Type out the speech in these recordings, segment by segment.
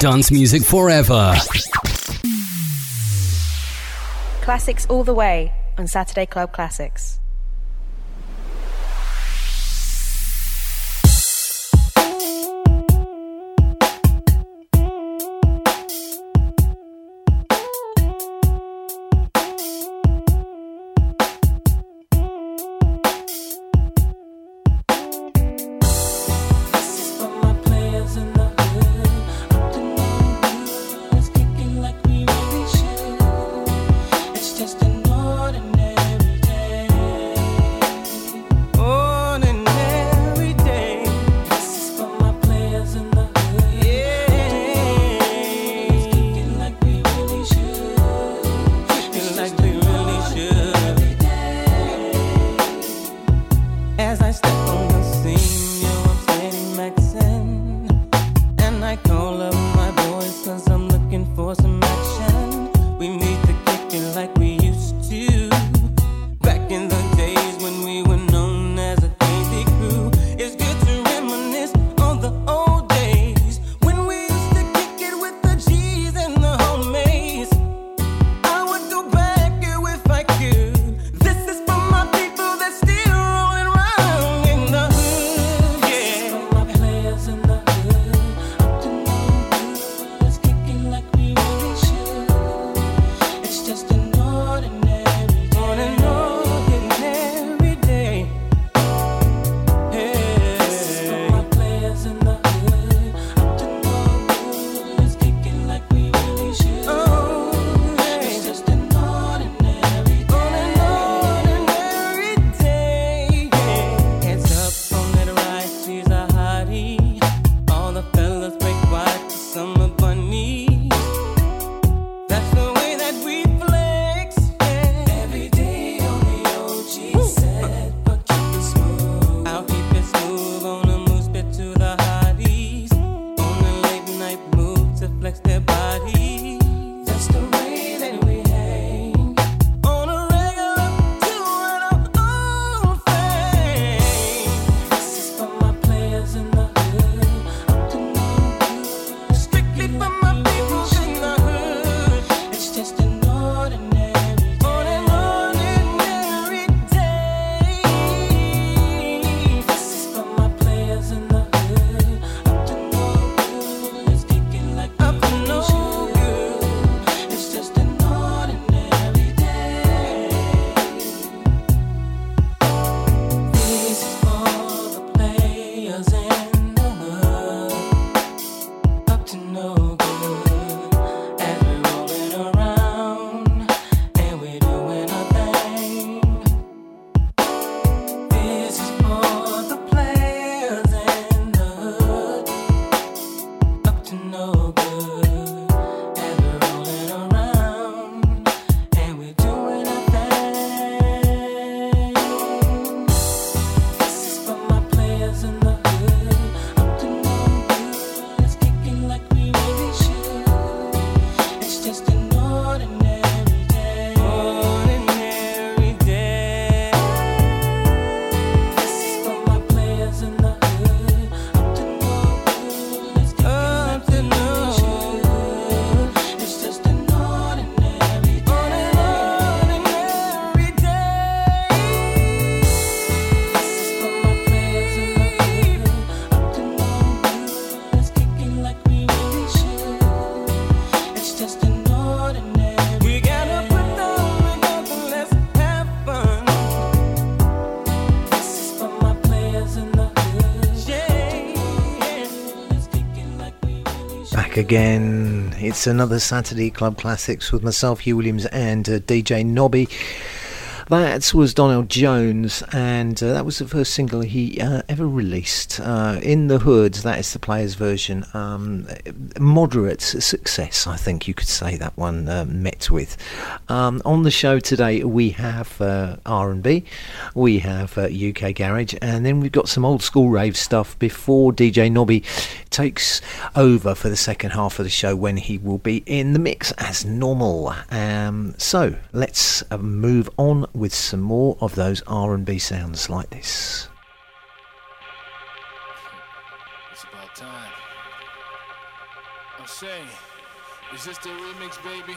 Dance music forever. Classics all the way on Saturday Club Classics. Again. It's another Saturday Club Classics with myself, Hugh Williams, and uh, DJ Nobby. That was Donell Jones, and uh, that was the first single he uh, ever released. Uh, in the Hoods, that is the player's version. Um, moderate success, I think you could say that one uh, met with. Um, on the show today, we have uh, R&B, we have UK uh, Garage, and then we've got some old school rave stuff before DJ Nobby takes over for the second half of the show when he will be in the mix as normal. Um, so let's move on with some more of those R&B sounds like this. It's about time. I'm Say, is this the remix, baby?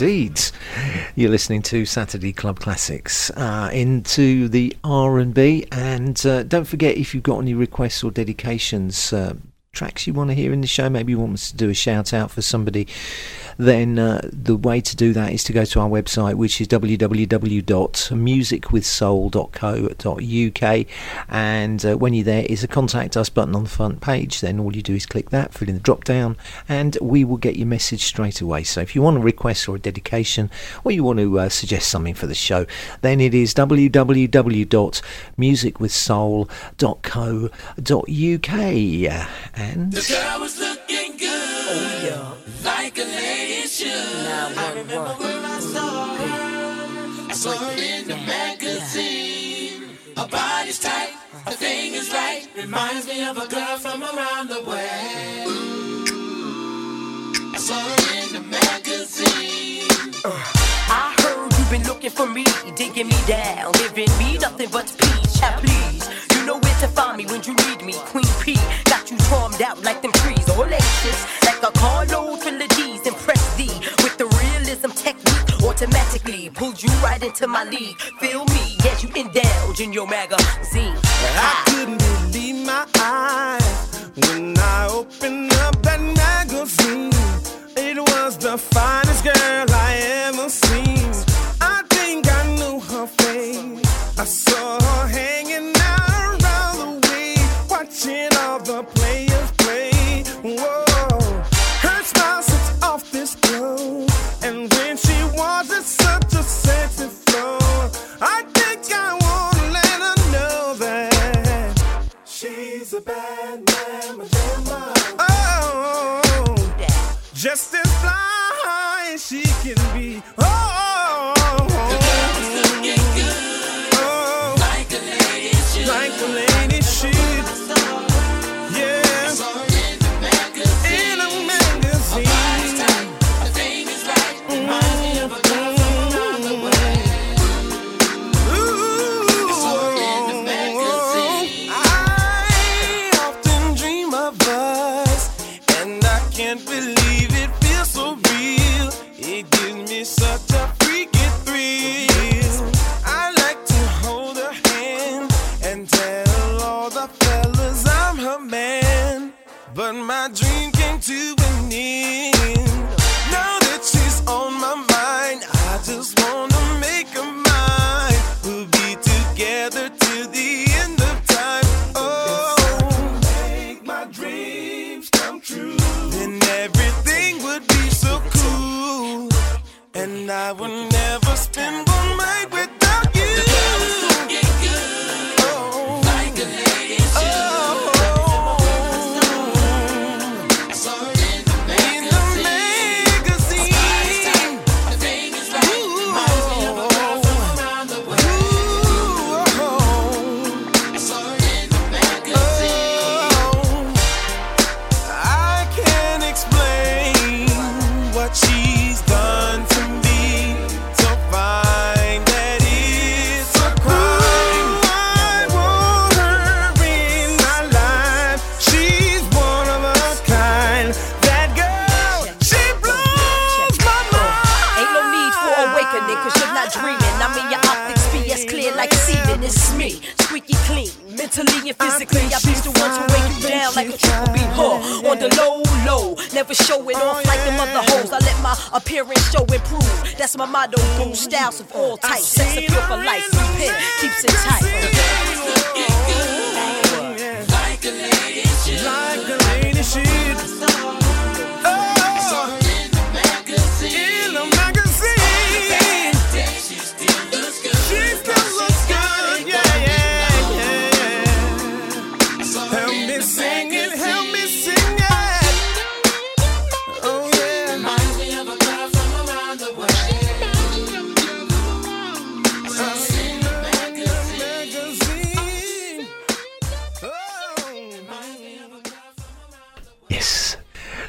Indeed. You're listening to Saturday Club Classics uh, into the R&B, and uh, don't forget if you've got any requests or dedications, uh, tracks you want to hear in the show, maybe you want us to do a shout out for somebody then uh, the way to do that is to go to our website, which is www.musicwithsoul.co.uk. And uh, when you're there, is a contact us button on the front page. Then all you do is click that, fill in the drop down, and we will get your message straight away. So if you want a request or a dedication, or you want to uh, suggest something for the show, then it is www.musicwithsoul.co.uk. And The girl was looking good. Yeah. Like a lady should. I remember when I saw her. I saw her in the magazine. Her body's tight, her thing is right. Reminds me of a girl from around the way. I saw her in the magazine. Uh, I heard you've been looking for me, digging me down, giving me nothing but peace. Yeah, please, you know where to find me when you need me. Queen P got you charmed out like them trees, all aces, into my league. Feel me as you indulge in your magazine. I couldn't believe my eyes when I opened up that magazine. It was the finest girl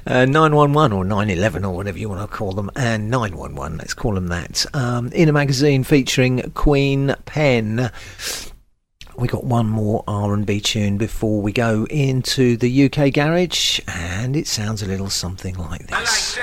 Uh, 911 or 911 or whatever you want to call them, and 911, let's call them that. Um, in a magazine featuring Queen Pen. We got one more R&B tune before we go into the UK garage, and it sounds a little something like this.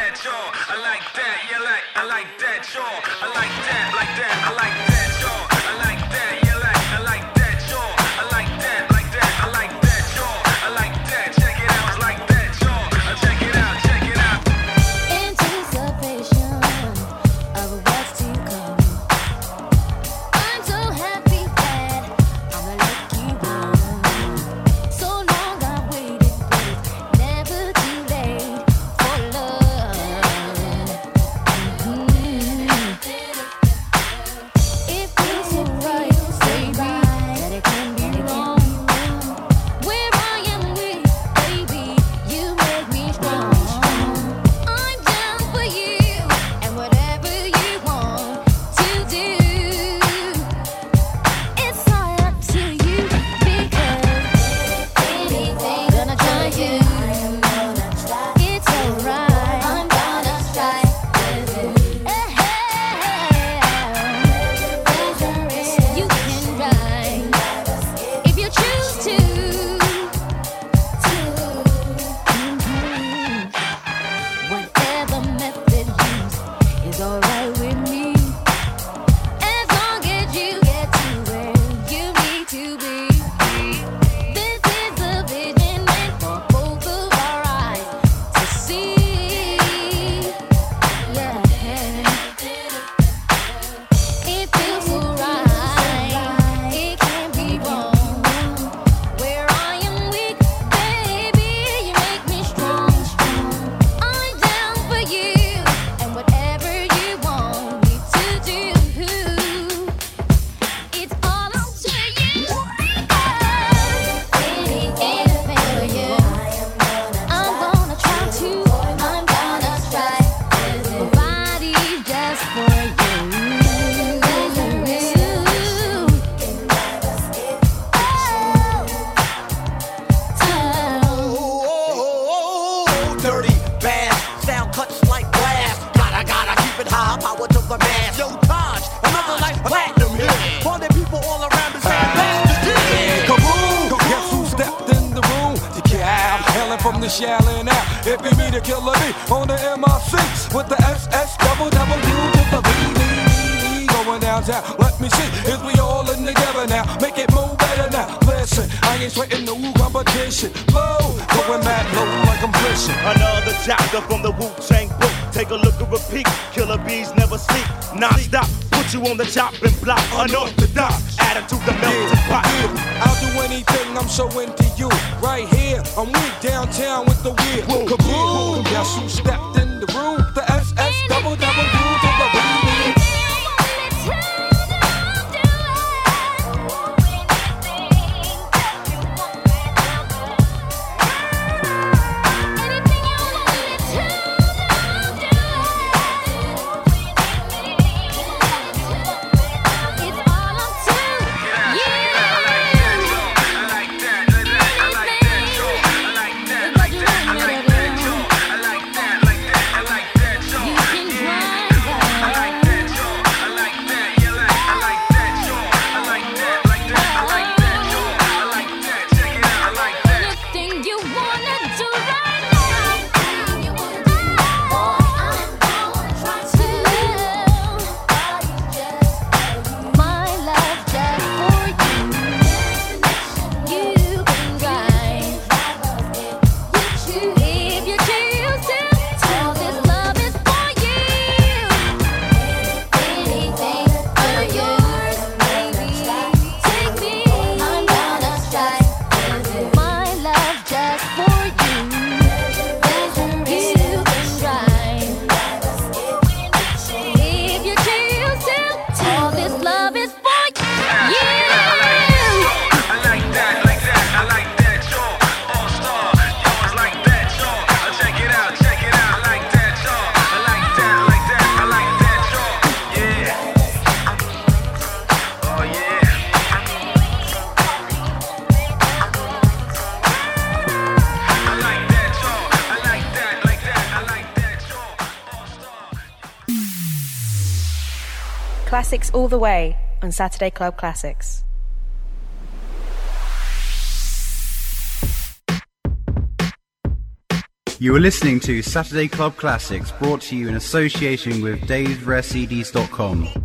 classics all the way on Saturday Club Classics. You are listening to Saturday Club Classics, brought to you in association with DavesRareCDs.com.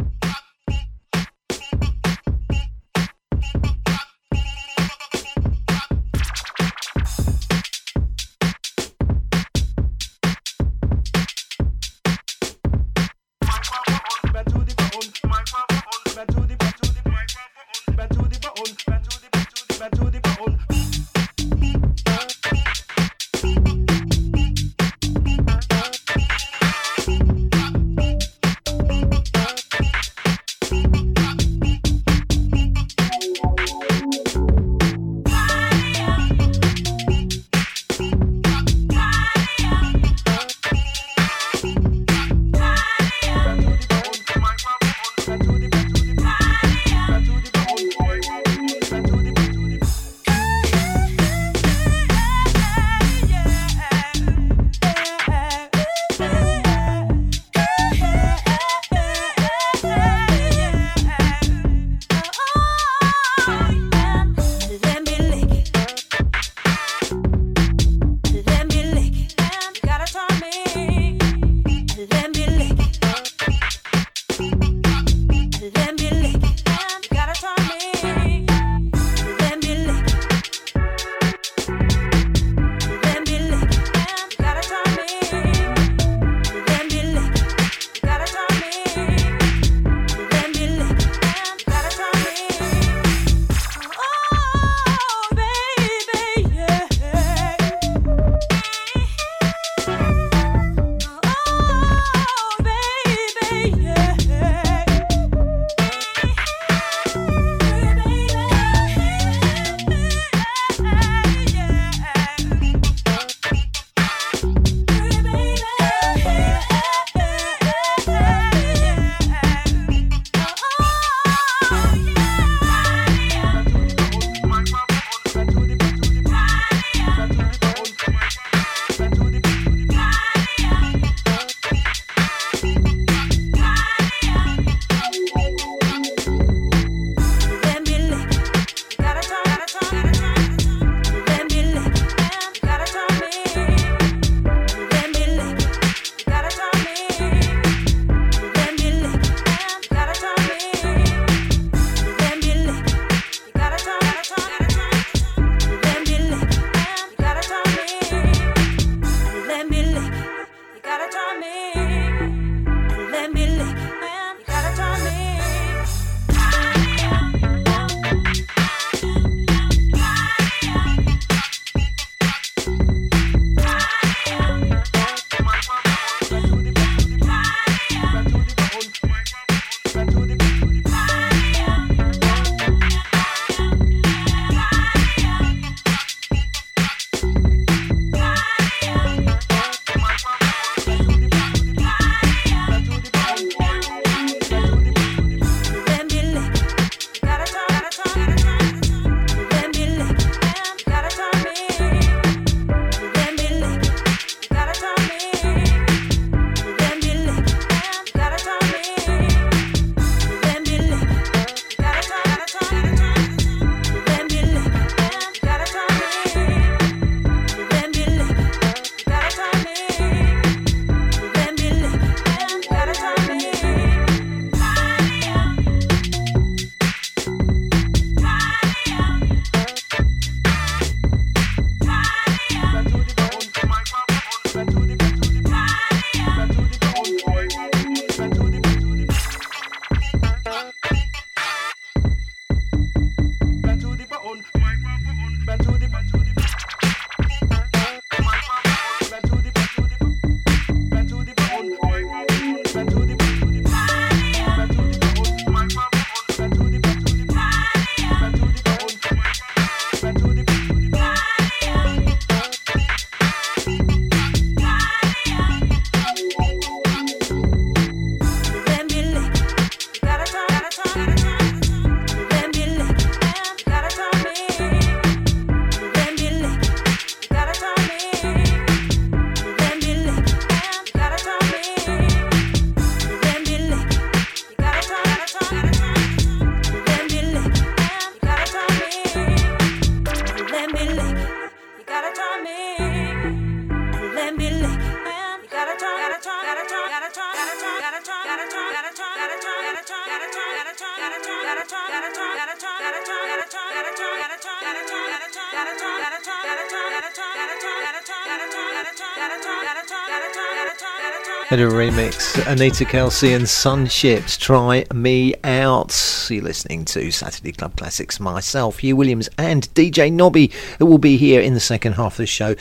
In a remix, Anita Kelsey and Sunships, Try Me Out. You're listening to Saturday Club Classics, myself, Hugh Williams, and DJ Nobby, who will be here in the second half of the show,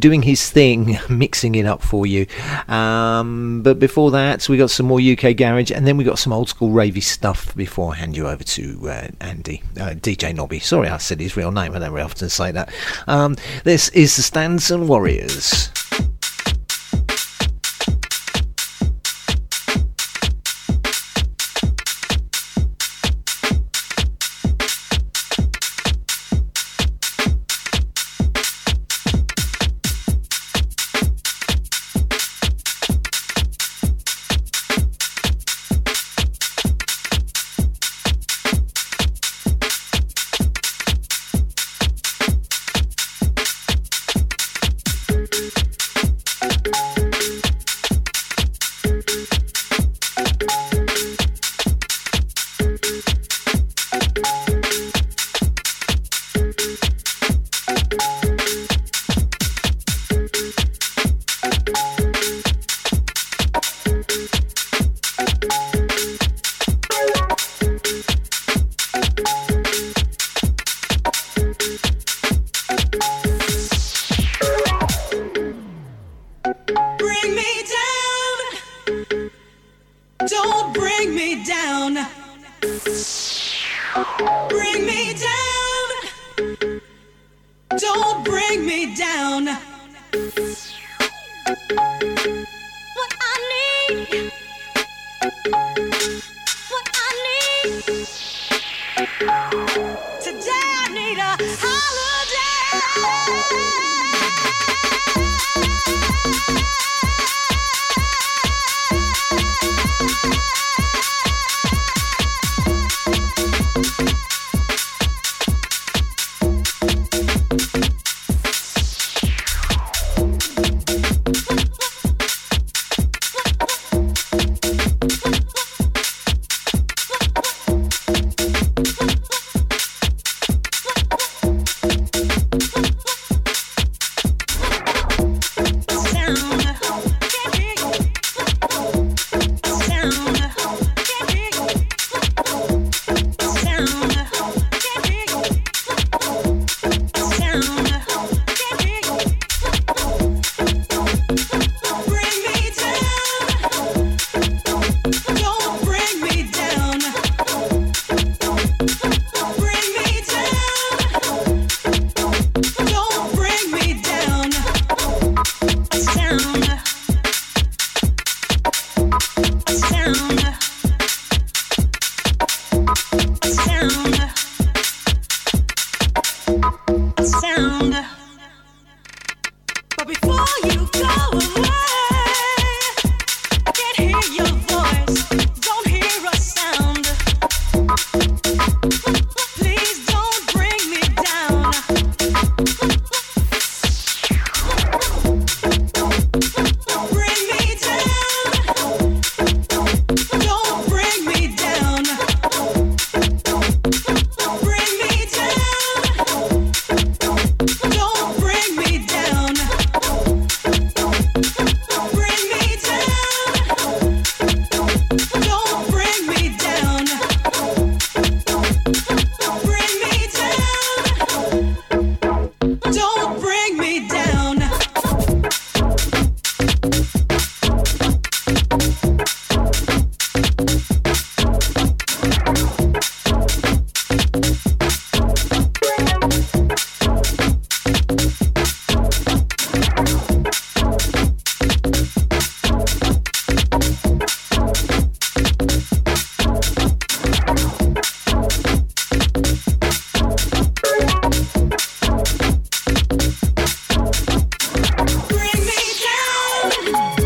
doing his thing, mixing it up for you. Um, but before that, we got some more UK garage, and then we got some old school ravey stuff before I hand you over to uh, Andy, uh, DJ Nobby. Sorry, I said his real name, I don't very often say that. Um, this is the Stanton Warriors. Bye.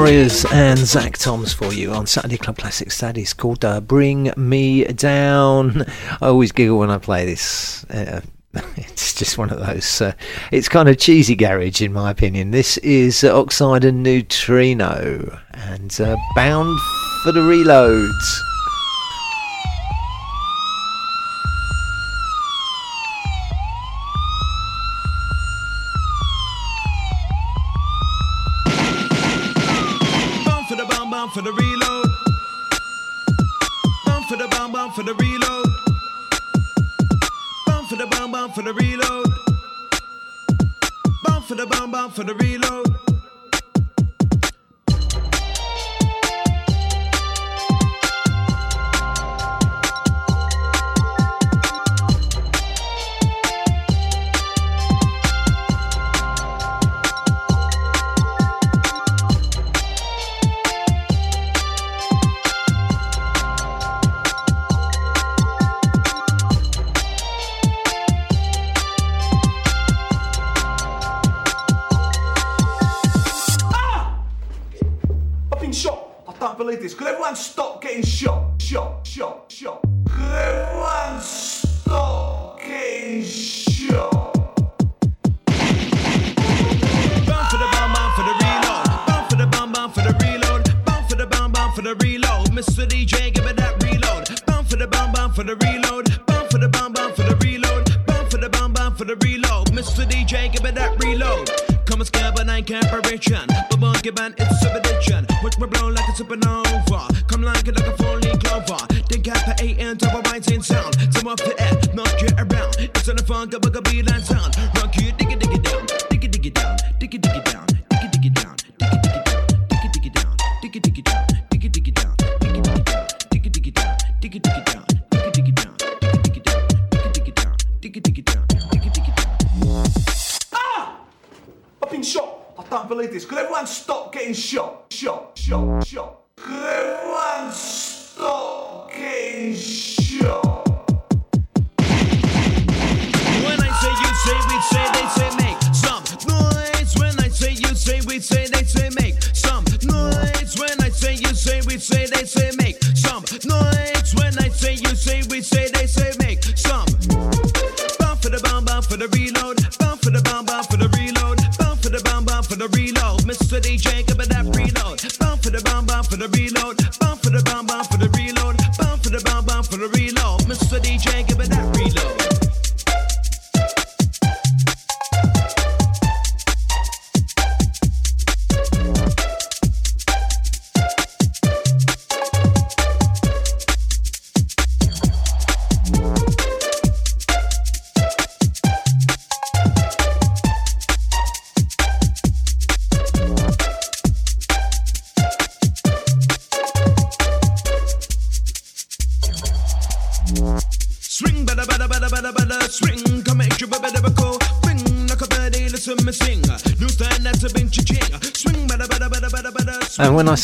Warriors and Zach Toms for you on Saturday Club Classics. That is called uh, Bring Me Down. I always giggle when I play this. Uh, it's just one of those. Uh, it's kind of cheesy garage, in my opinion. This is Oxide and Neutrino and uh, Bound for the reloads.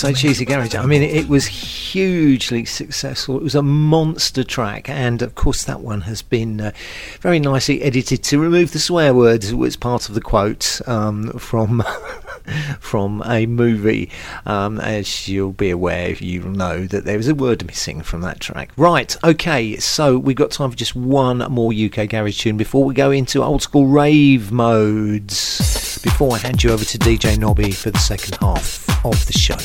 So Cheesy Garage, I mean, it was hugely successful. It was a monster track, and of course, that one has been uh, very nicely edited to remove the swear words, was part of the quote um, from from a movie. Um, as you'll be aware, you'll know that there was a word missing from that track. Right, okay, so we've got time for just one more UK Garage tune before we go into old school rave modes. Before I hand you over to DJ Nobby for the second half of the show.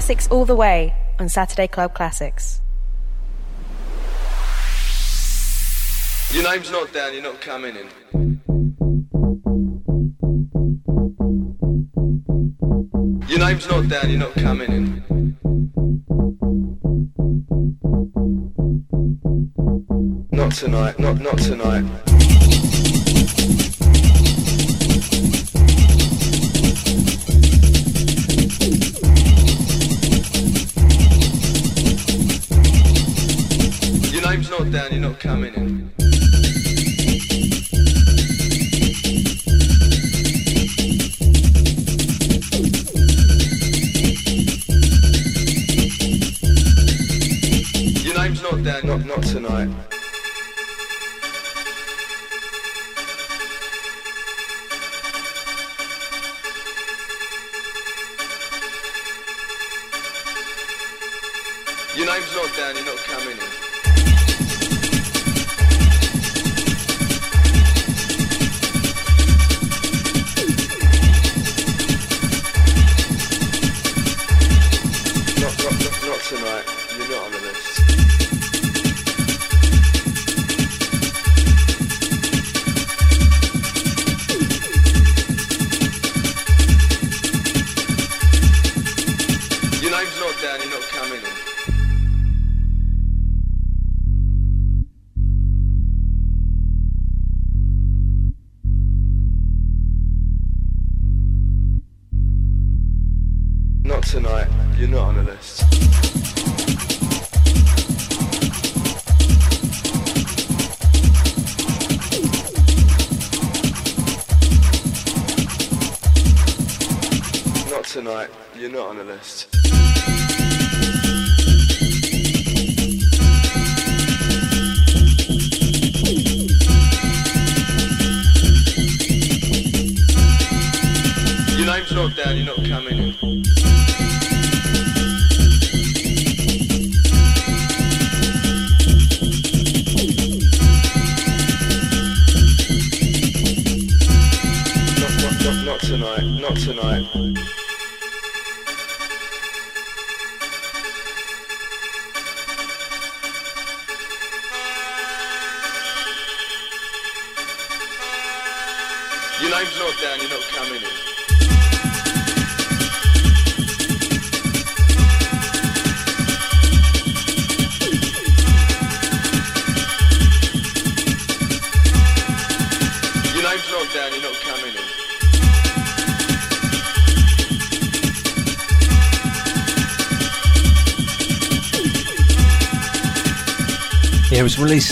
Classics all the way on Saturday Club Classics. Your name's not down, you're not coming in. Your name's not down, you're not coming in. Not tonight, not not tonight. Tonight.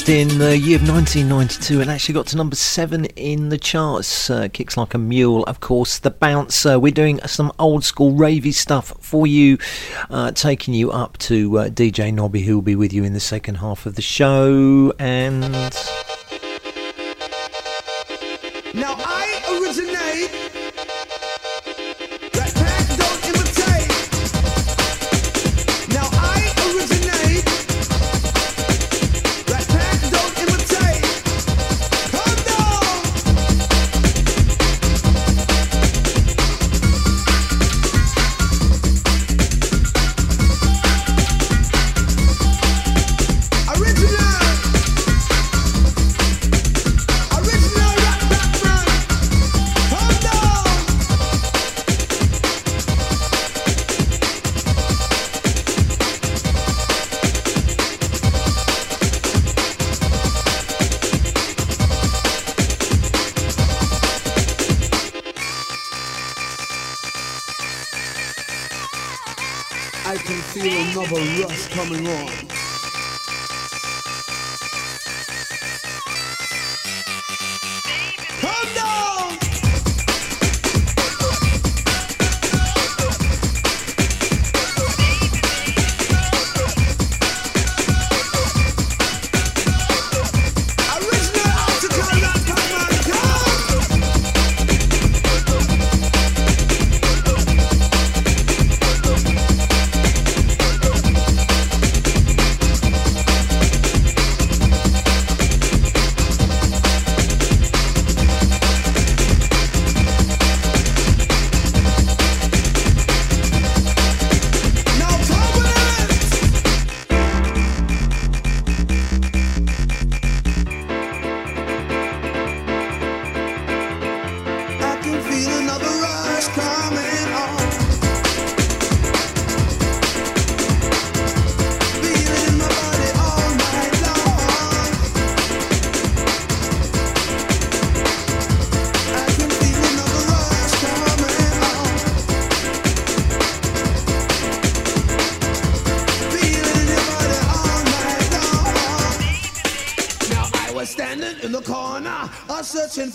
Released in the year of 1992 and actually got to number seven in the charts. Uh, kicks like a mule, of course. The Bouncer. We're doing some old school ravey stuff for you, uh, taking you up to uh, DJ Nobby, who will be with you in the second half of the show. And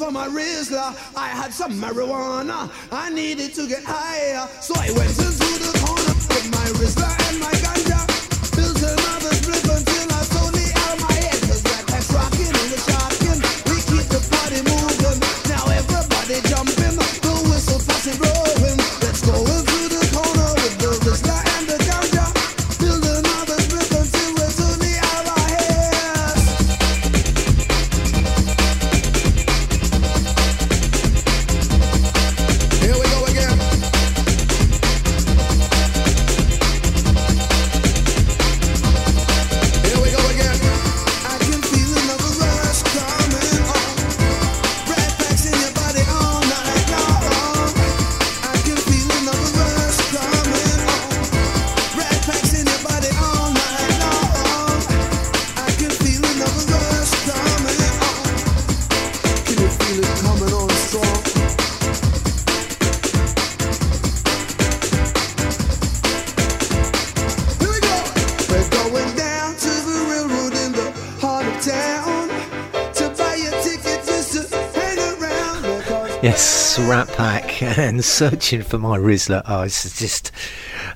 for my Rizla. I had some marijuana. I needed to get higher, so I went fans searching for my Rizla. Oh, just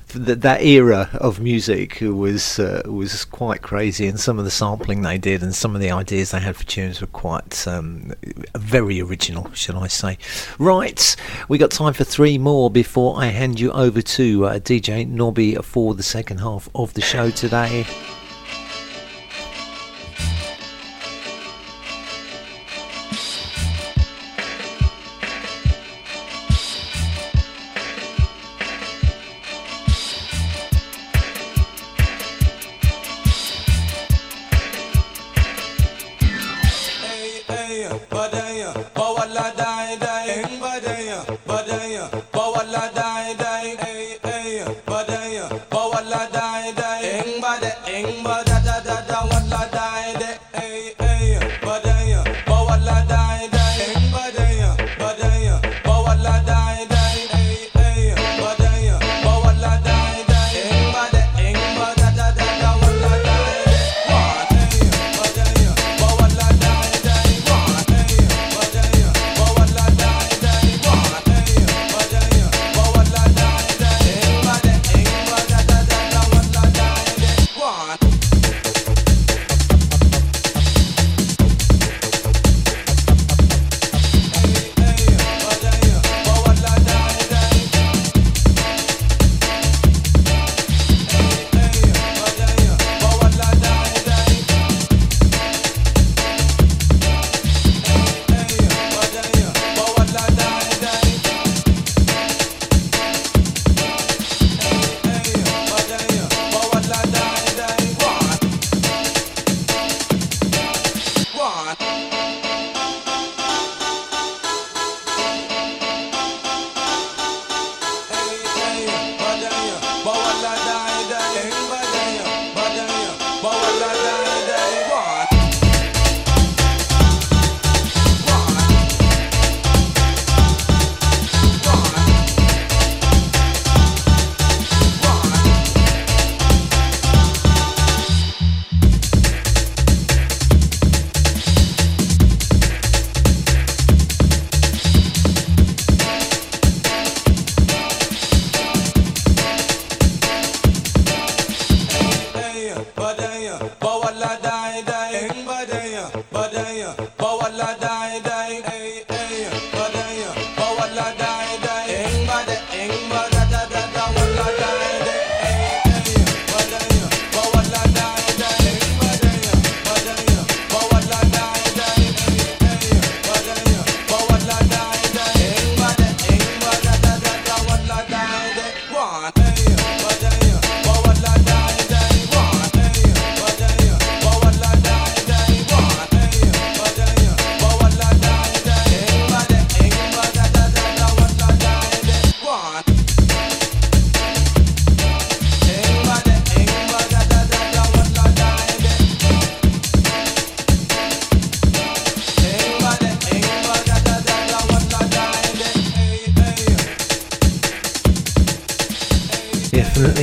that, that era of music was uh, was quite crazy, and some of the sampling they did, and some of the ideas they had for tunes were quite um, very original, shall I say? Right, we got time for three more before I hand you over to uh, DJ Nobby for the second half of the show today.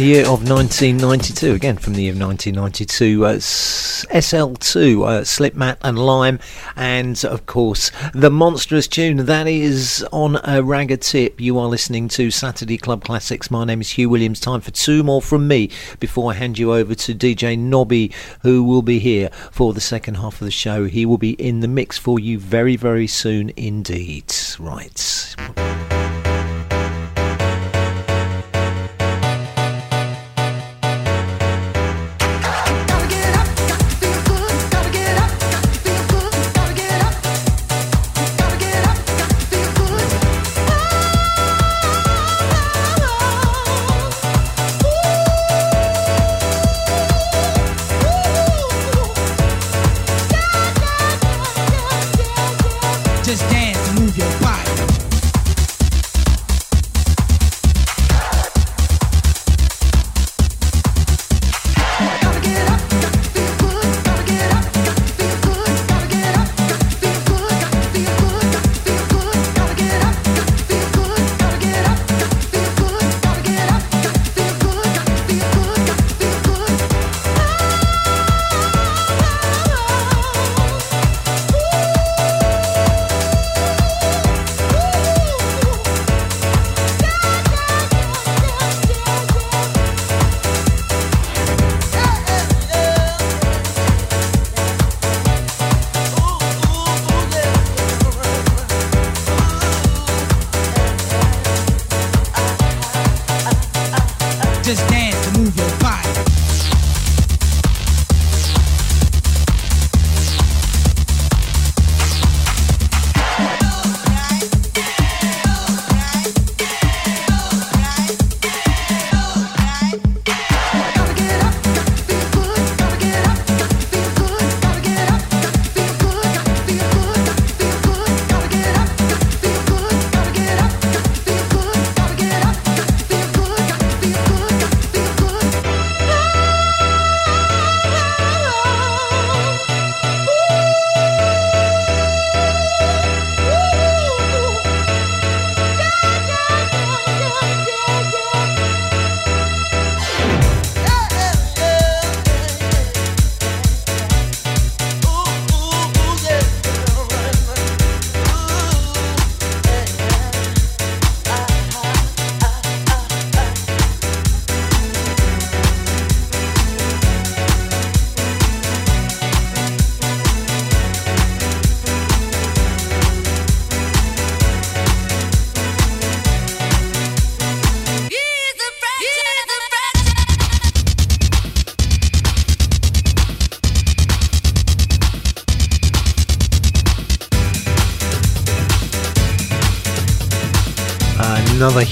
Year of 1992, again from the year of 1992, uh, SL2, uh, Slipmatt and Lime, and of course the monstrous tune that is on a ragga tip. You are listening to Saturday Club Classics. My name is Hugh Williams. Time for two more from me before I hand you over to DJ Nobby, who will be here for the second half of the show. He will be in the mix for you very, very soon indeed. Right.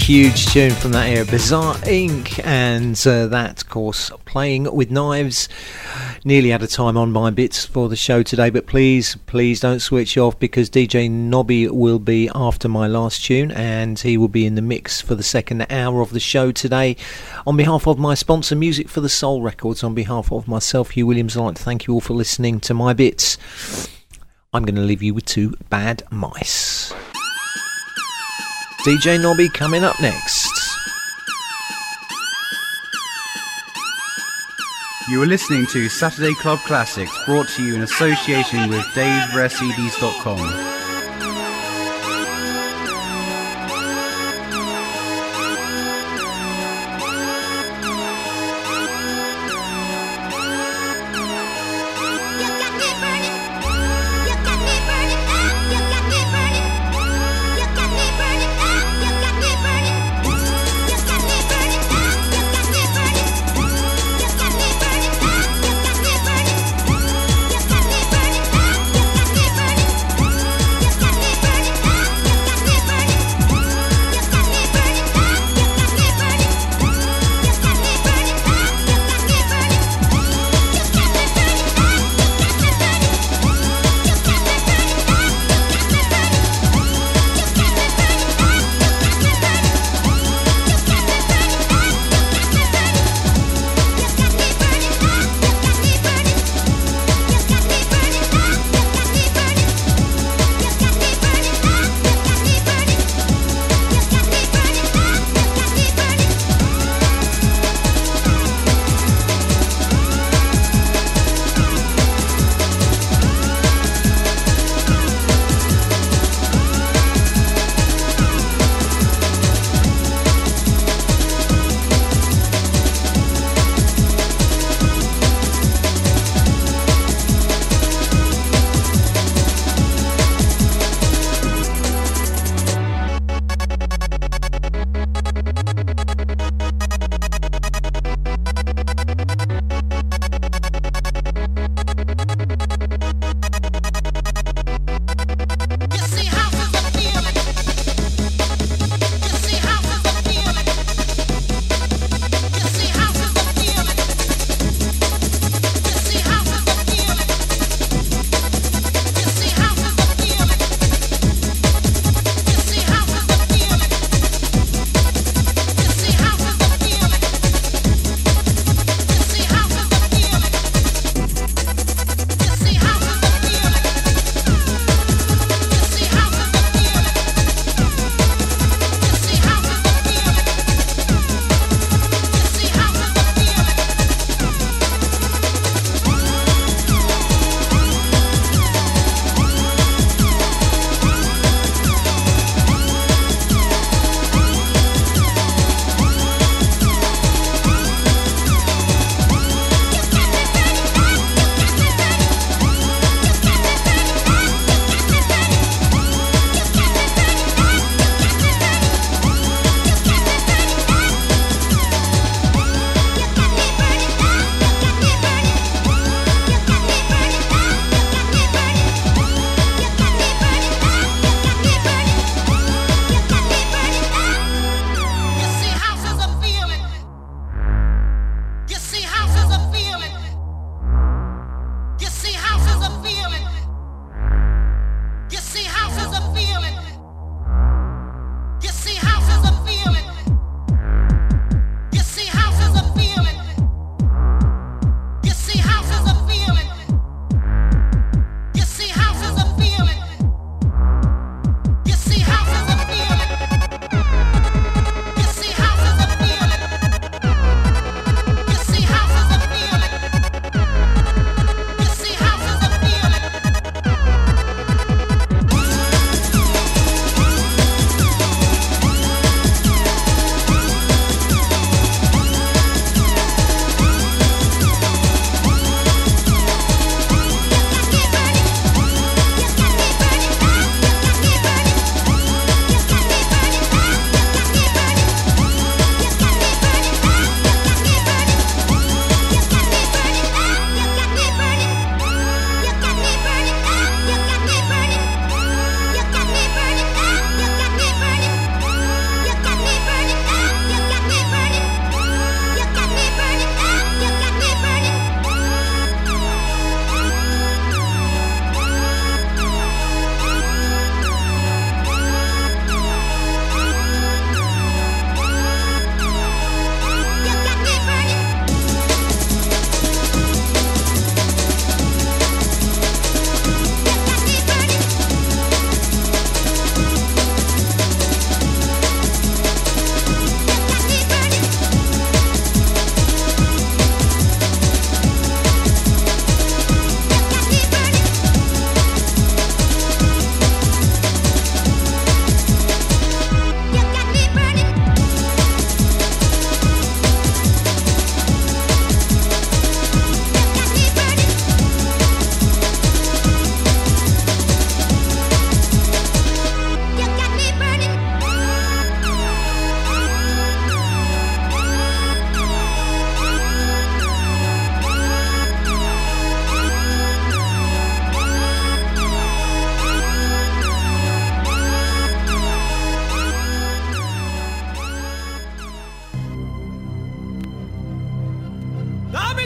Huge tune from that era, Bizarre Inc. And uh, that, of course, playing with knives. Nearly out of time on my bits for the show today, but please, please don't switch off because DJ Nobby will be after my last tune and he will be in the mix for the second hour of the show today. On behalf of my sponsor, Music for the Soul Records, on behalf of myself, Hugh Williams, I'd like to thank you all for listening to my bits. I'm going to leave you with two bad mice. DJ Nobby coming up next. You are listening to Saturday Club Classics, brought to you in association with DavesRareCDs.com.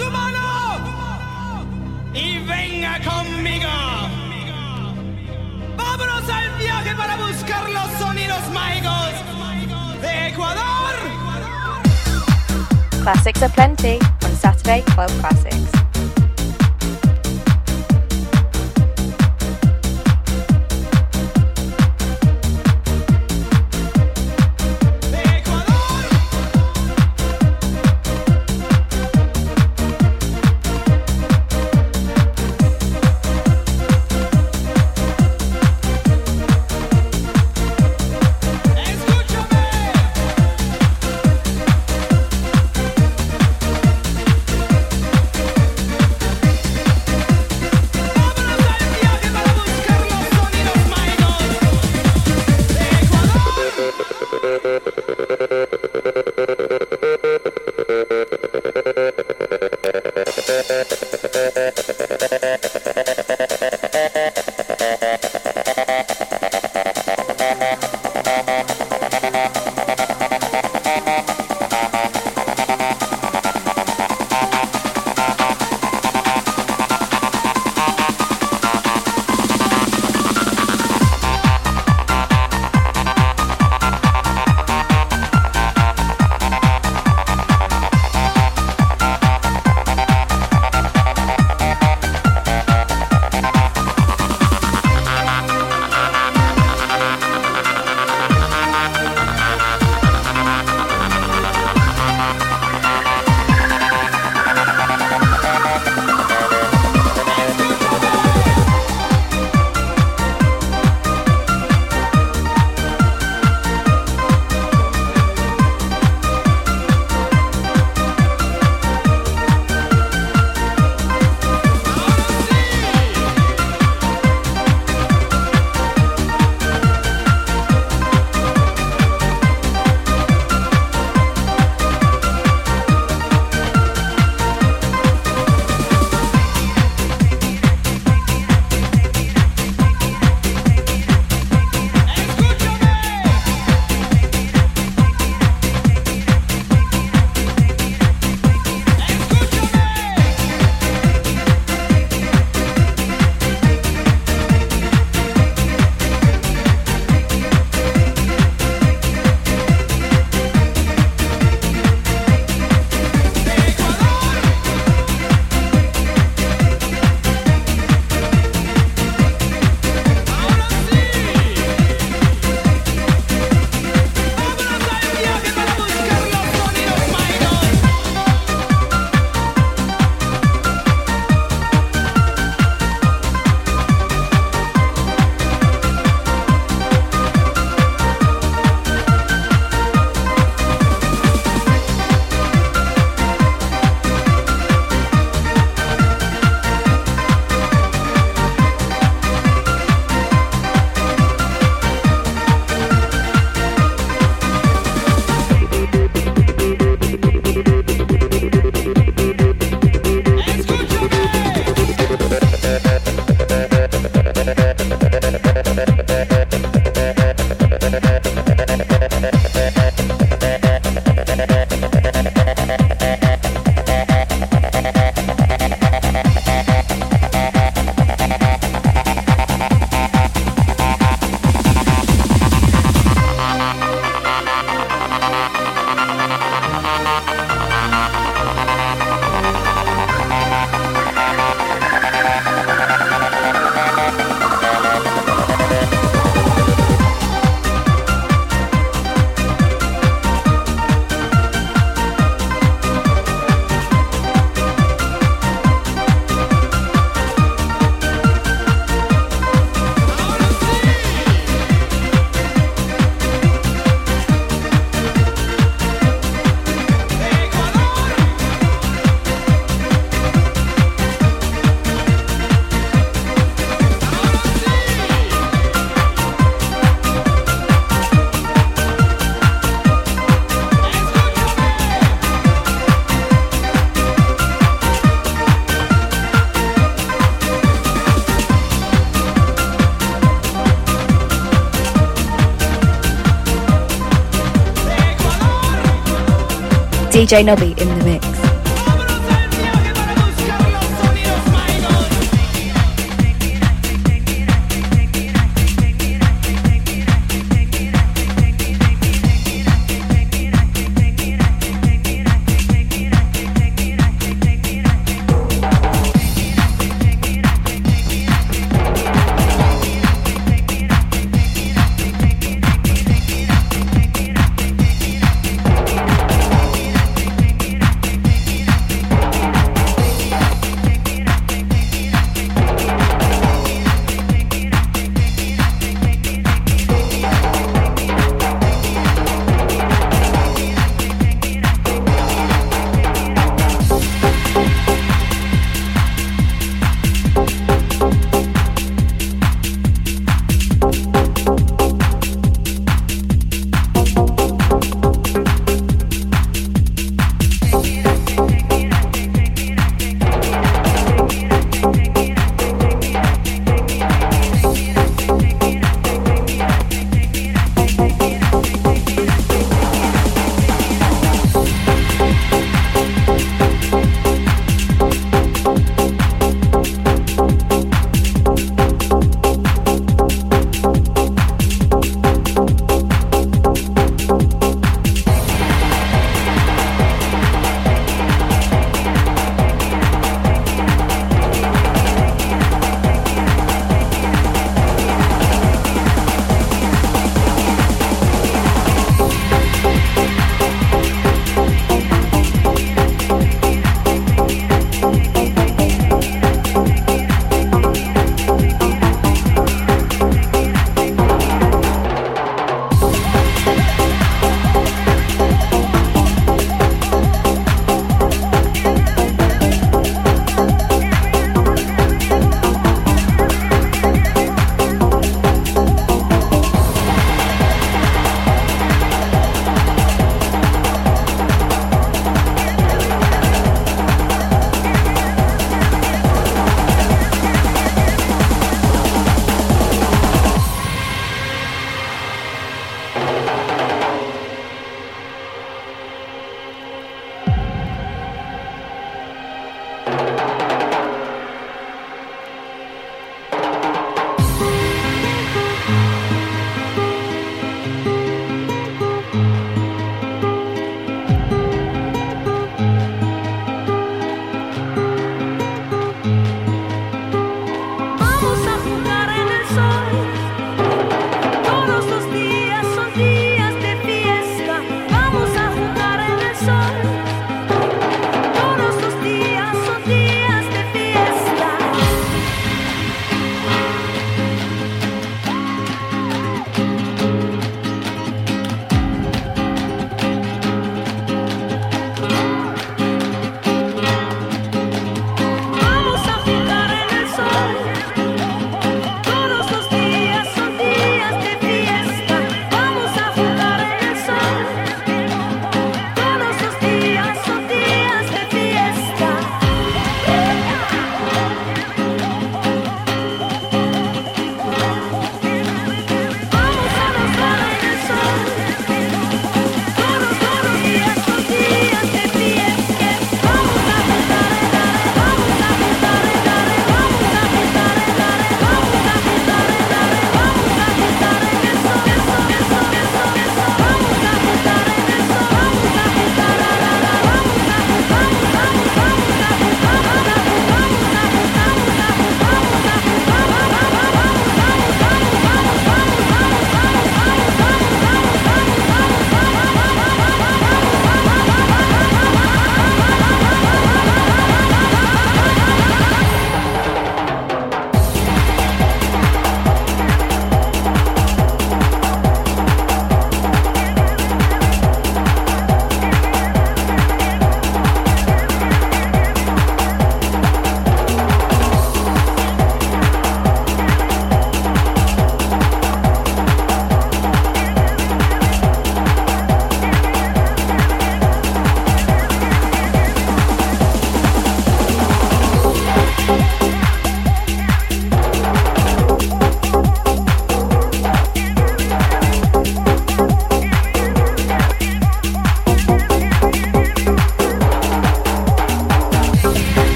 tu y venga conmigo. Vámonos al viaje para buscar los sonidos mágicos de Ecuador. Classics aplenty on Saturday Club Classics. DJ Nobby in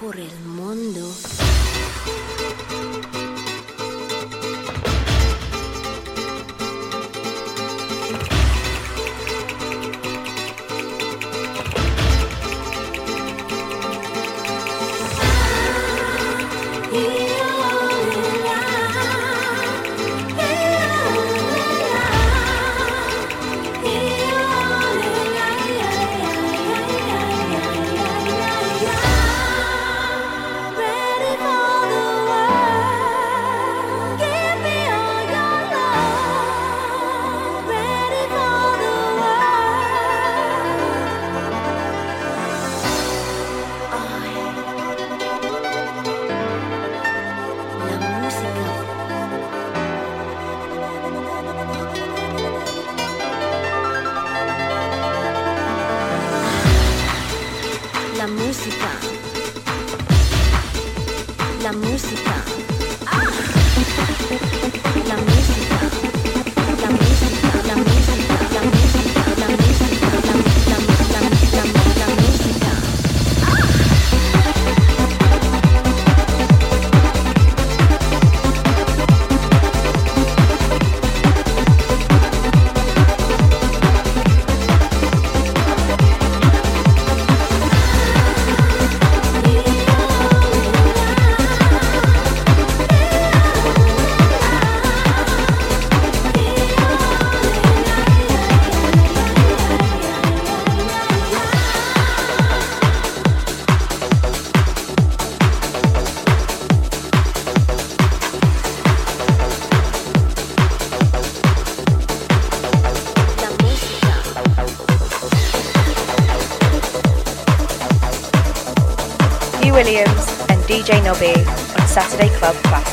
Por el DJ Nobby on Saturday Club Classics.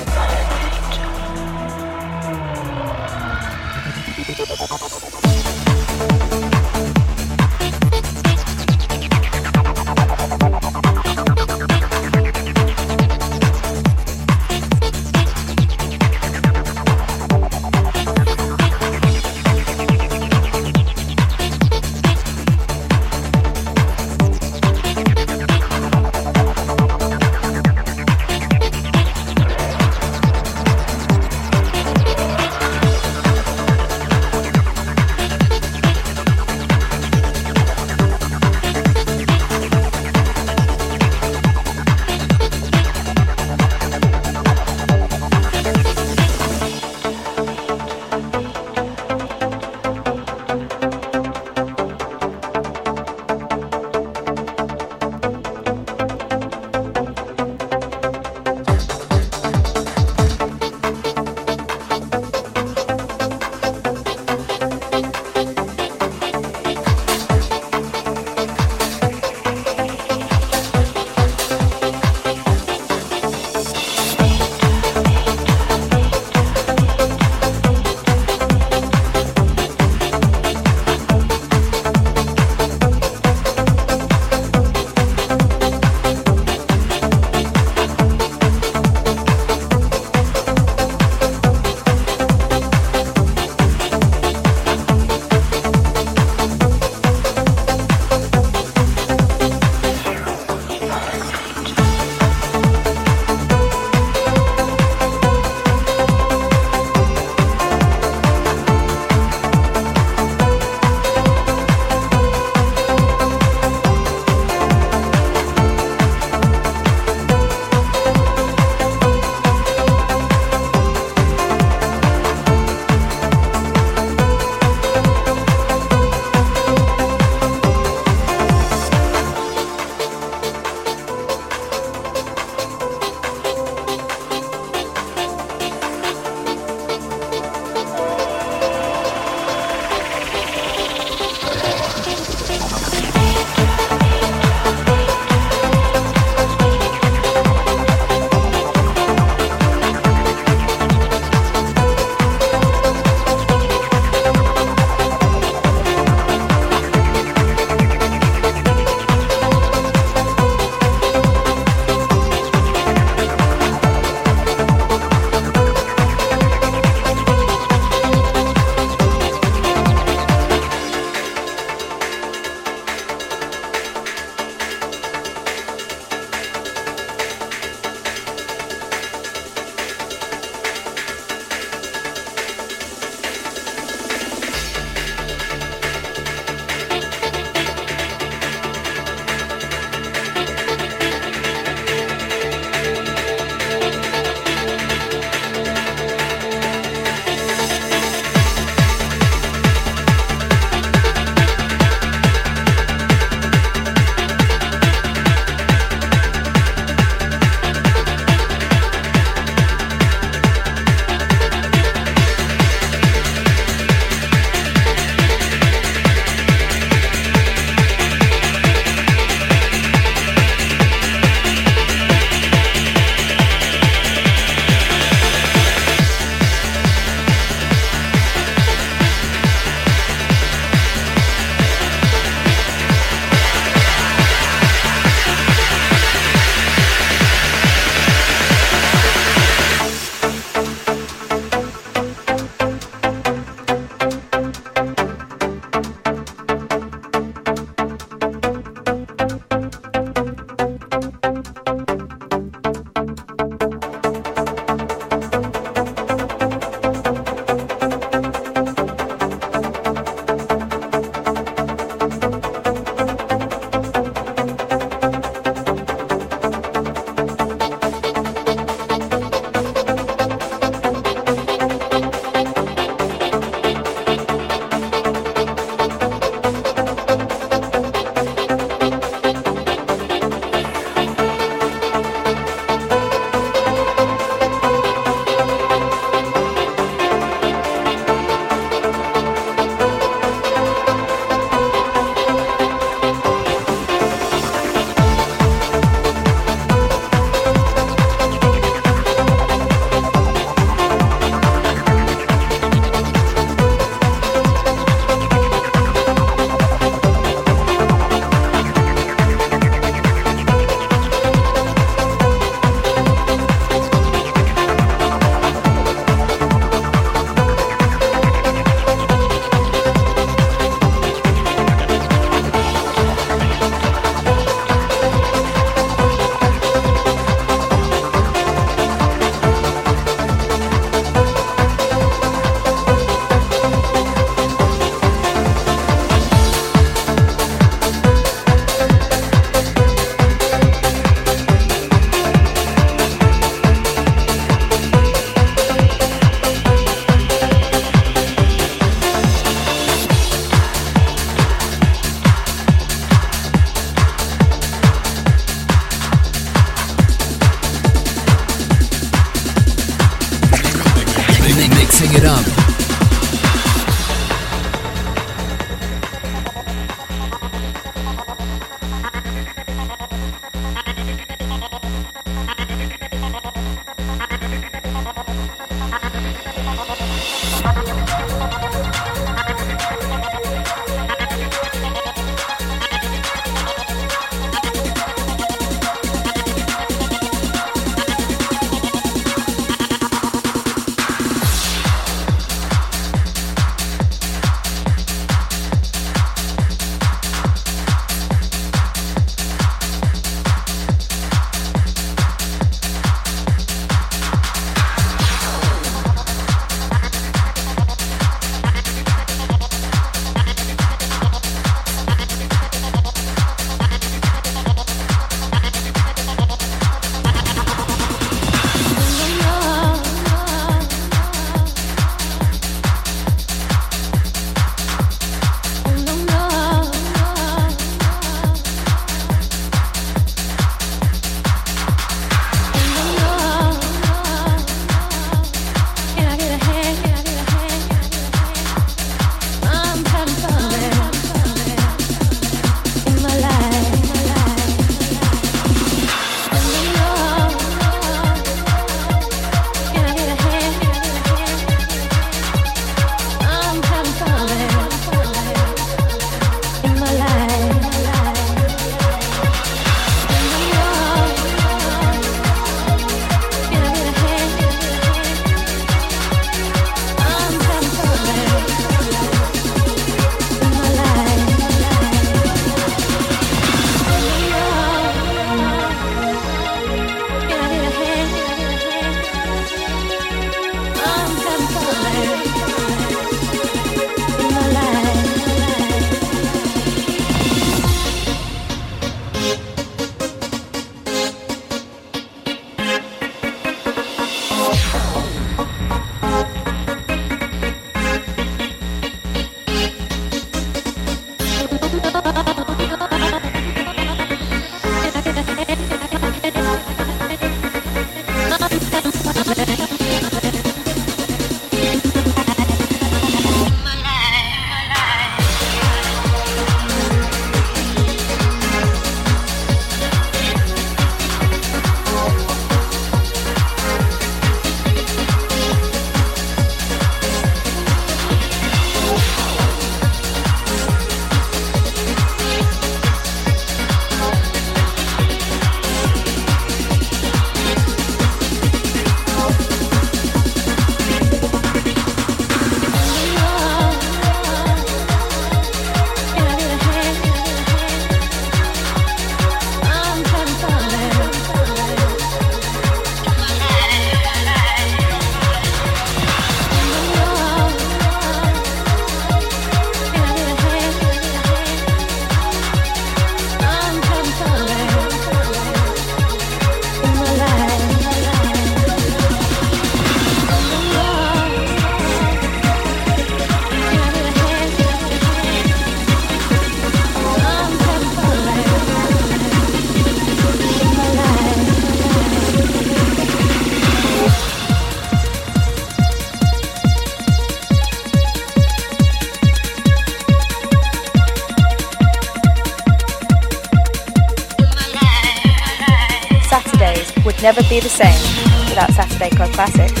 Never be the same without Saturday Club Classics.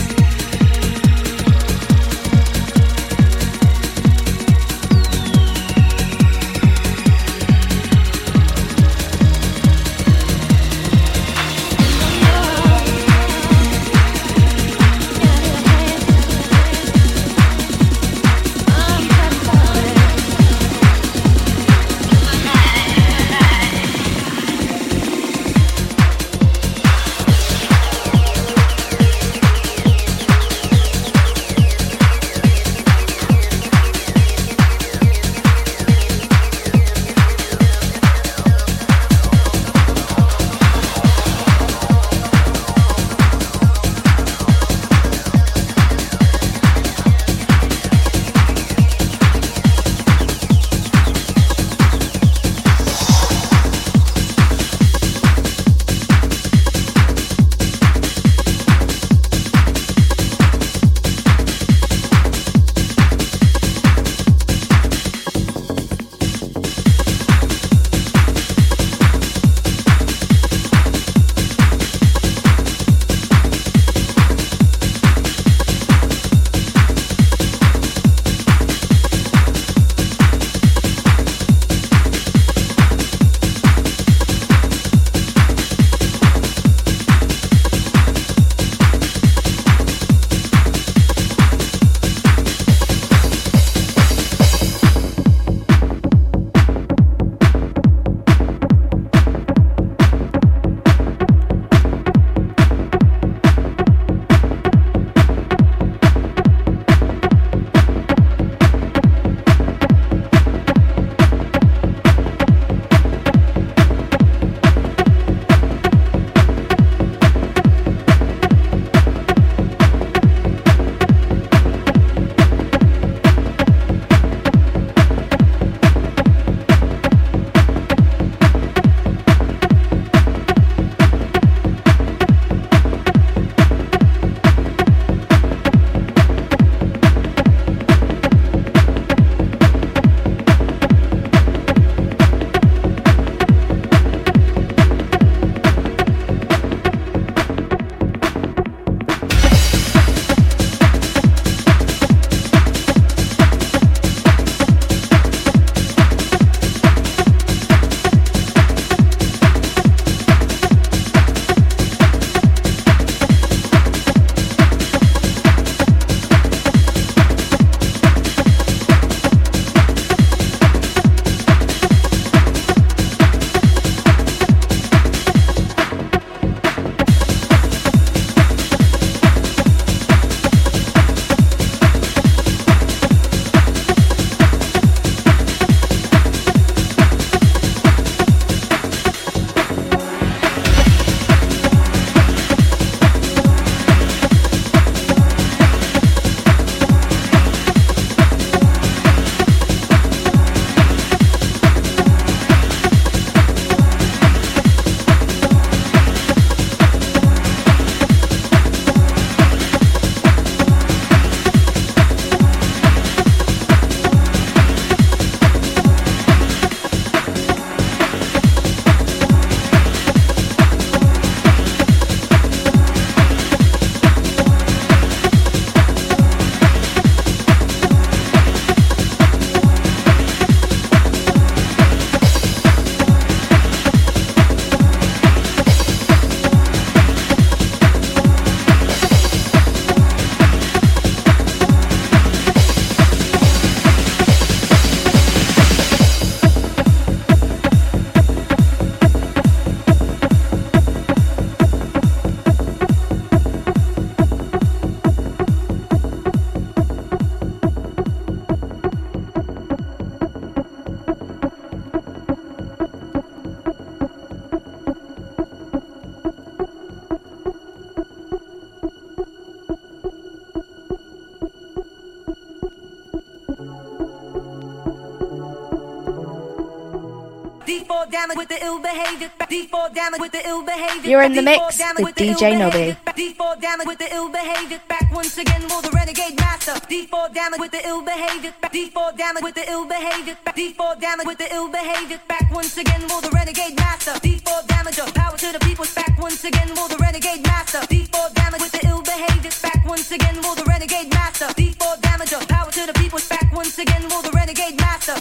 You're in the mix with DJ Nobby. D4 damage with the ill behavior. Back once again for the renegade master. D4 damage with the ill behavior. D4 damage with the ill behavior. D4 damage with the ill behavior. Back once again for the renegade master. D4 damage power to the people. Back once again for the renegade master. D4 damage with the ill behavior. Back once again for the renegade master. D4 damage power to the people. Back once again for the renegade master.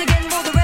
again for the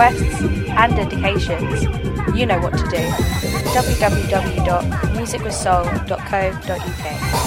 requests and dedications, you know what to do. www.musicwithsoul.co.uk.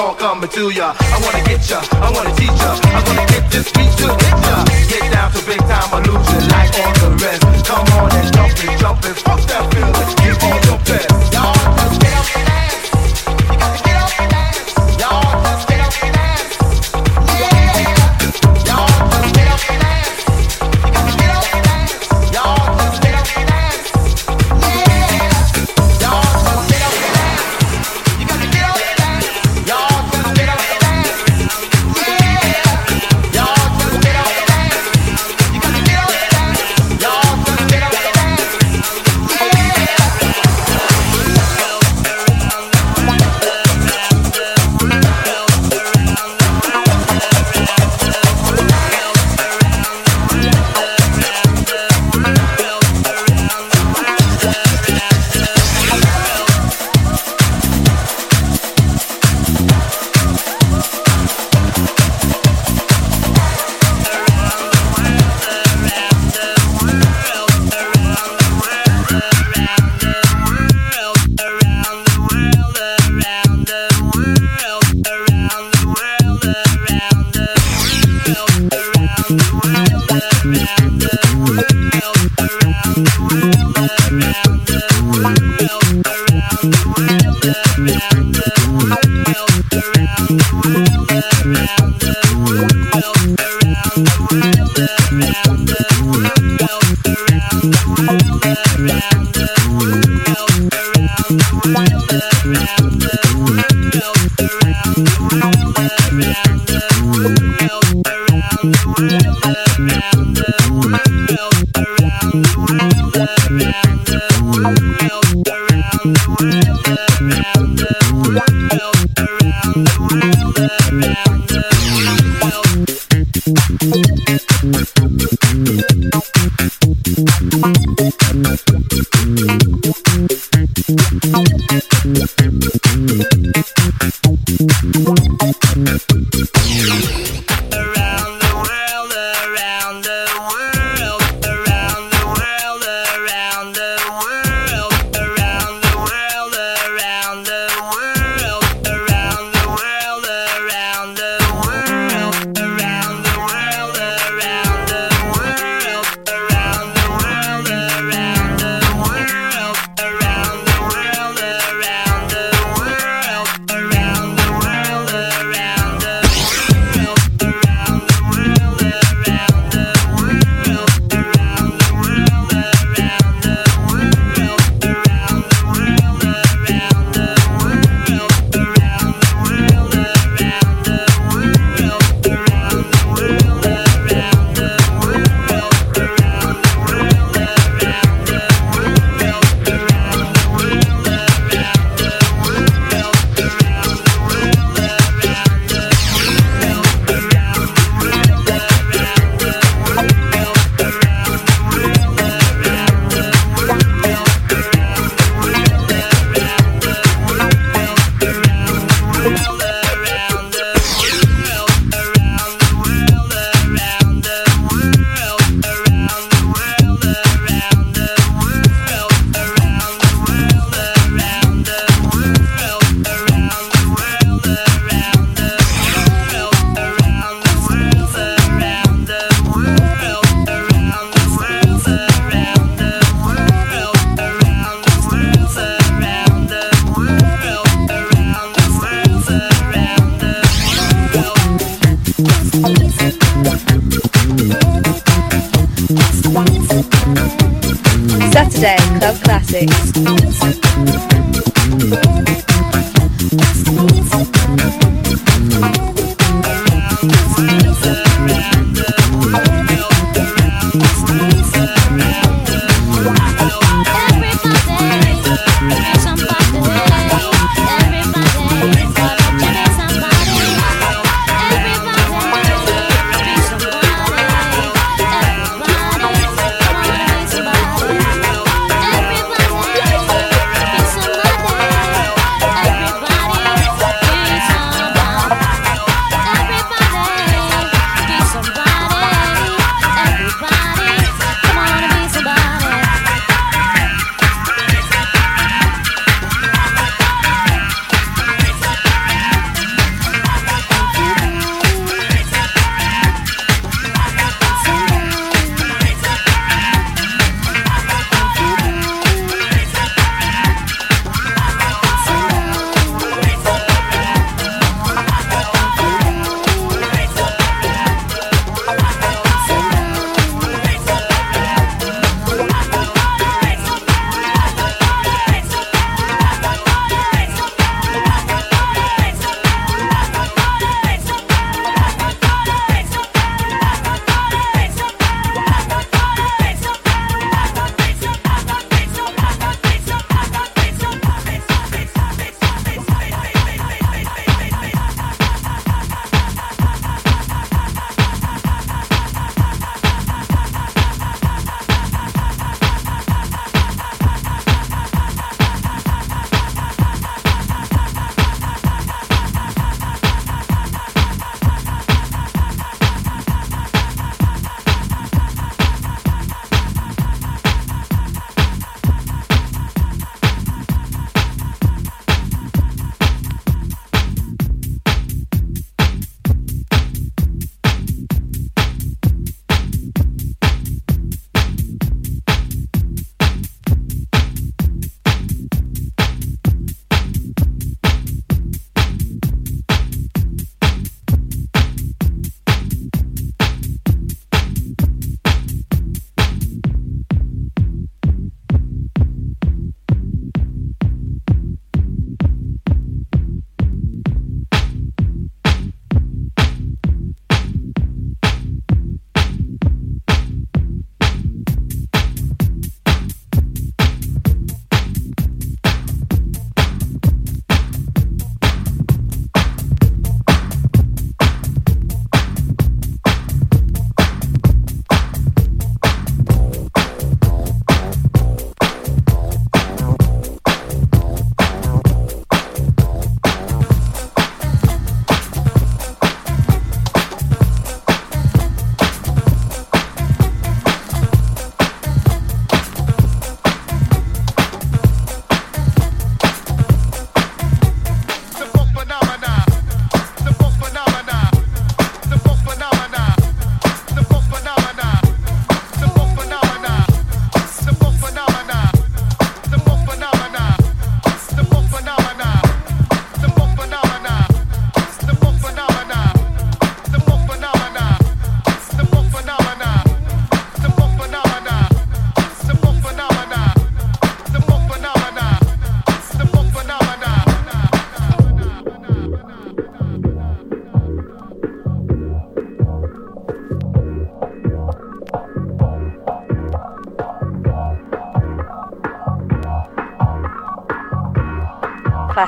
all coming to ya. I wanna get ya, I wanna teach ya, I wanna get this beat to hit ya. Get down to big time, illusion. like all the rest. Come on and jump it, jump it, fuck that feeling.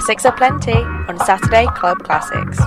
Classics are plenty on Saturday Club Classics.